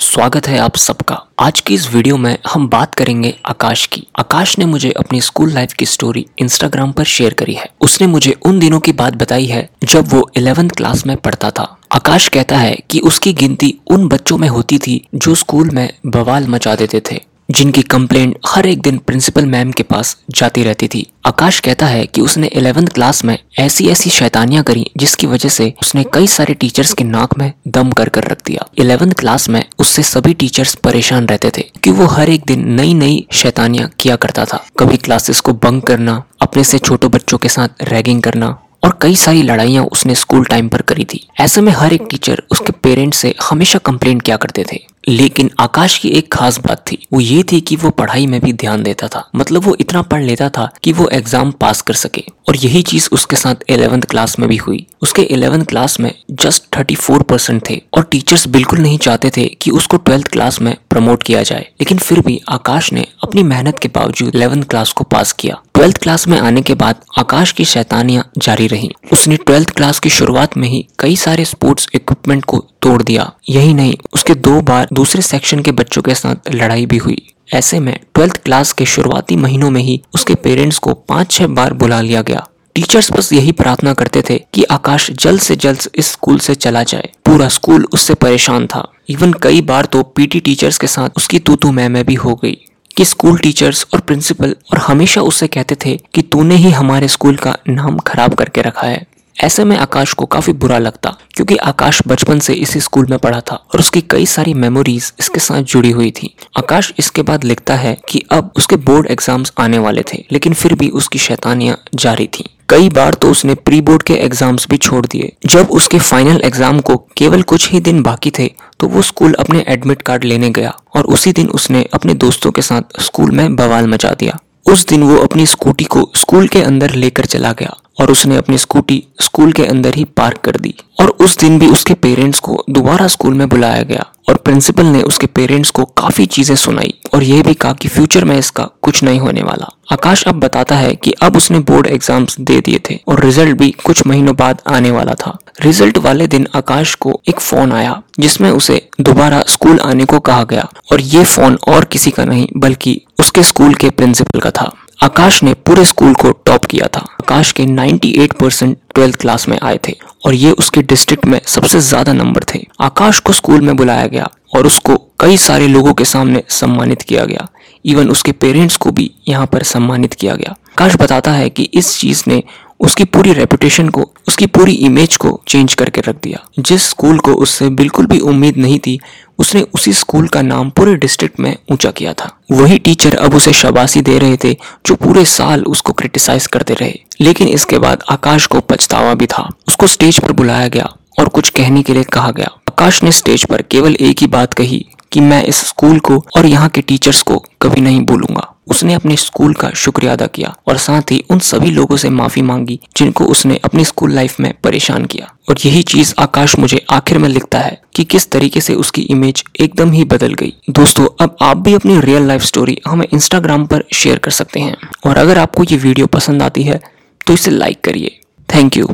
स्वागत है आप सबका। आज की इस वीडियो में हम बात करेंगे आकाश की। आकाश ने मुझे अपनी स्कूल लाइफ की स्टोरी इंस्टाग्राम पर शेयर करी है। उसने मुझे उन दिनों की बात बताई है जब वो इलेवेंथ क्लास में पढ़ता था। आकाश कहता है कि उसकी गिनती उन बच्चों में होती थी जो स्कूल में बवाल मचा देते थे। जिनकी कंप्लेंट हर एक दिन प्रिंसिपल मैम के पास जाती रहती थी। आकाश कहता है कि उसने इलेवेंथ क्लास में ऐसी ऐसी शैतानियाँ करी जिसकी वजह से उसने कई सारे टीचर्स के नाक में दम कर कर रख दिया। इलेवेंथ क्लास में उससे सभी टीचर्स परेशान रहते थे कि वो हर एक दिन नई नई शैतानियाँ किया करता था। कभी क्लासेस को बंक करना, अपने से छोटे बच्चों के साथ रैगिंग करना और कई सारी लड़ाइयाँ उसने स्कूल टाइम पर करी थी। ऐसे में हर एक टीचर उसके पेरेंट्स से हमेशा कंप्लेंट किया करते थे। लेकिन आकाश की एक खास बात थी। वो ये थी कि वो पढ़ाई में भी ध्यान देता था। मतलब वो इतना पढ़ लेता था कि वो एग्ज़ाम पास कर सके। और यही चीज़ उसके साथ इलेवेंथ क्लास में भी हुई। उसके इलेवेंथ क्लास में जस्ट थर्टी फोर परसेंट थे और टीचर्स बिल्कुल नहीं चाहते थे कि उसको ट्वेल्थ क्लास में प्रमोट किया जाए। लेकिन फिर भी आकाश ने अपनी मेहनत के बावजूद इलेवेंथ क्लास को पास किया। ट्वेल्थ क्लास में आने के बाद आकाश की शैतानियाँ जारी रही। उसने ट्वेल्थ क्लास की शुरुआत में ही कई सारे स्पोर्ट्स इक्विपमेंट को तोड़ दिया। यही नहीं, उसके दो बार दूसरे सेक्शन के बच्चों के साथ लड़ाई भी हुई। ऐसे में ट्वेल्थ क्लास के शुरुआती महीनों में ही उसके पेरेंट्स को पाँच छह बार बुला लिया गया। टीचर्स बस यही प्रार्थना करते थे कि आकाश जल्द से जल्द इस स्कूल से चला जाए। पूरा स्कूल उससे परेशान था। इवन कई बार तो पीटी टीचर्स के साथ उसकी तू तू मैं भी हो गई कि स्कूल टीचर्स और प्रिंसिपल और हमेशा उससे कहते थे कि तूने ही हमारे स्कूल का नाम खराब करके रखा है। ऐसे में आकाश को काफ़ी बुरा लगता, क्योंकि आकाश बचपन से इसी स्कूल में पढ़ा था और उसकी कई सारी मेमोरीज इसके साथ जुड़ी हुई थी। आकाश इसके बाद लिखता है कि अब उसके बोर्ड एग्ज़ाम्स आने वाले थे, लेकिन फिर भी उसकी शैतानियाँ जारी थी। कई बार तो उसने प्री बोर्ड के एग्ज़ाम्स भी छोड़ दिए। जब उसके फाइनल एग्ज़ाम को केवल कुछ ही दिन बाकी थे तो वो स्कूल अपने एडमिट कार्ड लेने गया और उसी दिन उसने अपने दोस्तों के साथ स्कूल में बवाल मचा दिया। उस दिन वो अपनी स्कूटी को स्कूल के अंदर लेकर चला गया और उसने अपनी स्कूटी स्कूल के अंदर ही पार्क कर दी। और उस दिन भी उसके पेरेंट्स को दोबारा स्कूल में बुलाया गया। और प्रिंसिपल ने उसके पेरेंट्स को काफ़ी चीज़ें सुनाई और यह भी कहा कि फ्यूचर में इसका कुछ नहीं होने वाला। आकाश अब बताता है कि अब उसने बोर्ड एग्ज़ाम्स दे दिए थे और रिज़ल्ट भी कुछ महीनों बाद आने वाला था। रिज़ल्ट वाले दिन आकाश को एक फ़ोन आया, जिसमें उसे दोबारा स्कूल आने को कहा गया और ये फ़ोन और किसी का नहीं, बल्कि उसके स्कूल के प्रिंसिपल का था। आकाश ने पूरे स्कूल को टॉप किया था। आकाश के 98 परसेंट ट्वेल्थ क्लास में आए थे और ये उसके डिस्ट्रिक्ट में सबसे ज़्यादा नंबर थे। आकाश को स्कूल में बुलाया गया और उसको कई सारे लोगों के सामने सम्मानित किया गया। इवन उसके पेरेंट्स को भी यहाँ पर सम्मानित किया गया। आकाश बताता है कि इस चीज़ ने उसकी पूरी रेपुटेशन को, उसकी पूरी इमेज को चेंज करके रख दिया। जिस स्कूल को उससे बिल्कुल भी उम्मीद नहीं थी, उसने उसी स्कूल का नाम पूरे डिस्ट्रिक्ट में ऊँचा किया था। वही टीचर अब उसे शबासी दे रहे थे, जो पूरे साल उसको क्रिटिसाइज करते रहे। लेकिन इसके बाद आकाश को पछतावा भी था। उसको स्टेज पर बुलाया गया और कुछ कहने के लिए कहा गया। आकाश ने स्टेज पर केवल एक ही बात कही कि मैं इस स्कूल को और यहाँ के टीचर्स को कभी नहीं भूलूँगा। उसने अपने स्कूल का शुक्रिया अदा किया और साथ ही उन सभी लोगों से माफ़ी मांगी, जिनको उसने अपनी स्कूल लाइफ में परेशान किया। और यही चीज़ आकाश मुझे आखिर में लिखता है कि किस तरीके से उसकी इमेज एकदम ही बदल गई। दोस्तों, अब आप भी अपनी रियल लाइफ स्टोरी हमें इंस्टाग्राम पर शेयर कर सकते हैं। और अगर आपको ये वीडियो पसंद आती है तो इसे लाइक करिए। Thank you